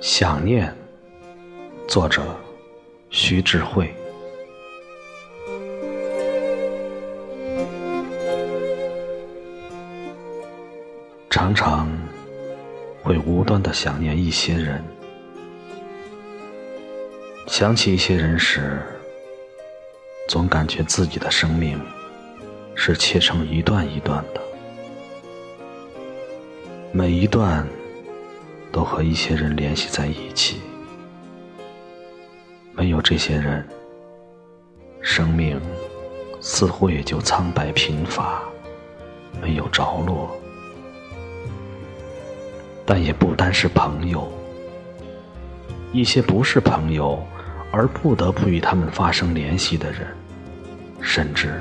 想念，作者徐志慧。常常会无端的想念一些人，想起一些人时，总感觉自己的生命是切成一段一段的，每一段。都和一些人联系在一起，没有这些人，生命似乎也就苍白贫乏，没有着落。但也不单是朋友，一些不是朋友而不得不与他们发生联系的人，甚至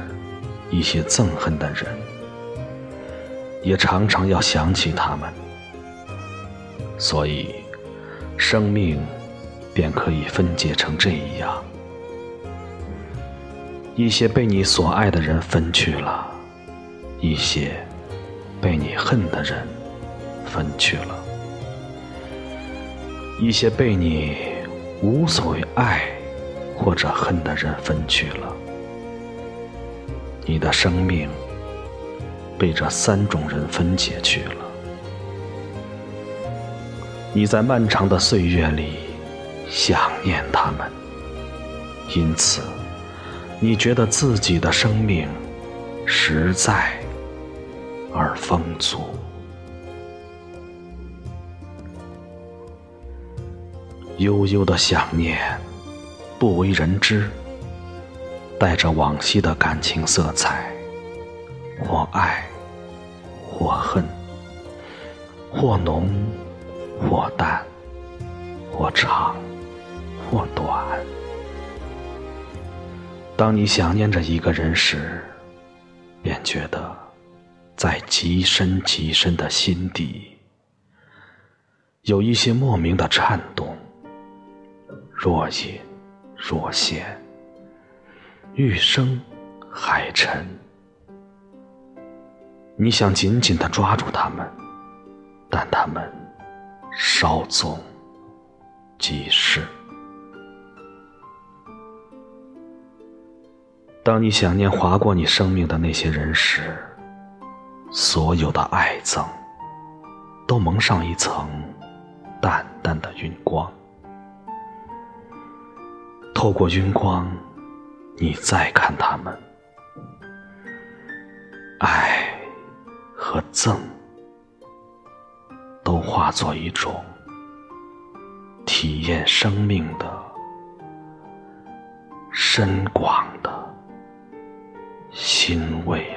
一些憎恨的人，也常常要想起他们。所以，生命便可以分解成这样：一些被你所爱的人分去了，一些被你恨的人分去了，一些被你无所谓爱或者恨的人分去了。你的生命被这三种人分解去了。你在漫长的岁月里想念他们，因此你觉得自己的生命实在而丰足。悠悠的想念，不为人知，带着往昔的感情色彩，或爱，或恨，或浓。或淡，或长，或短。当你想念着一个人时，便觉得在极深极深的心底，有一些莫名的颤动，若隐若现，欲生还沉。你想紧紧的抓住他们，但他们。稍纵即逝。当你想念划过你生命的那些人时，所有的爱憎都蒙上一层淡淡的晕光。透过晕光，你再看他们，爱和憎。都化作一种体验生命的深广的欣慰。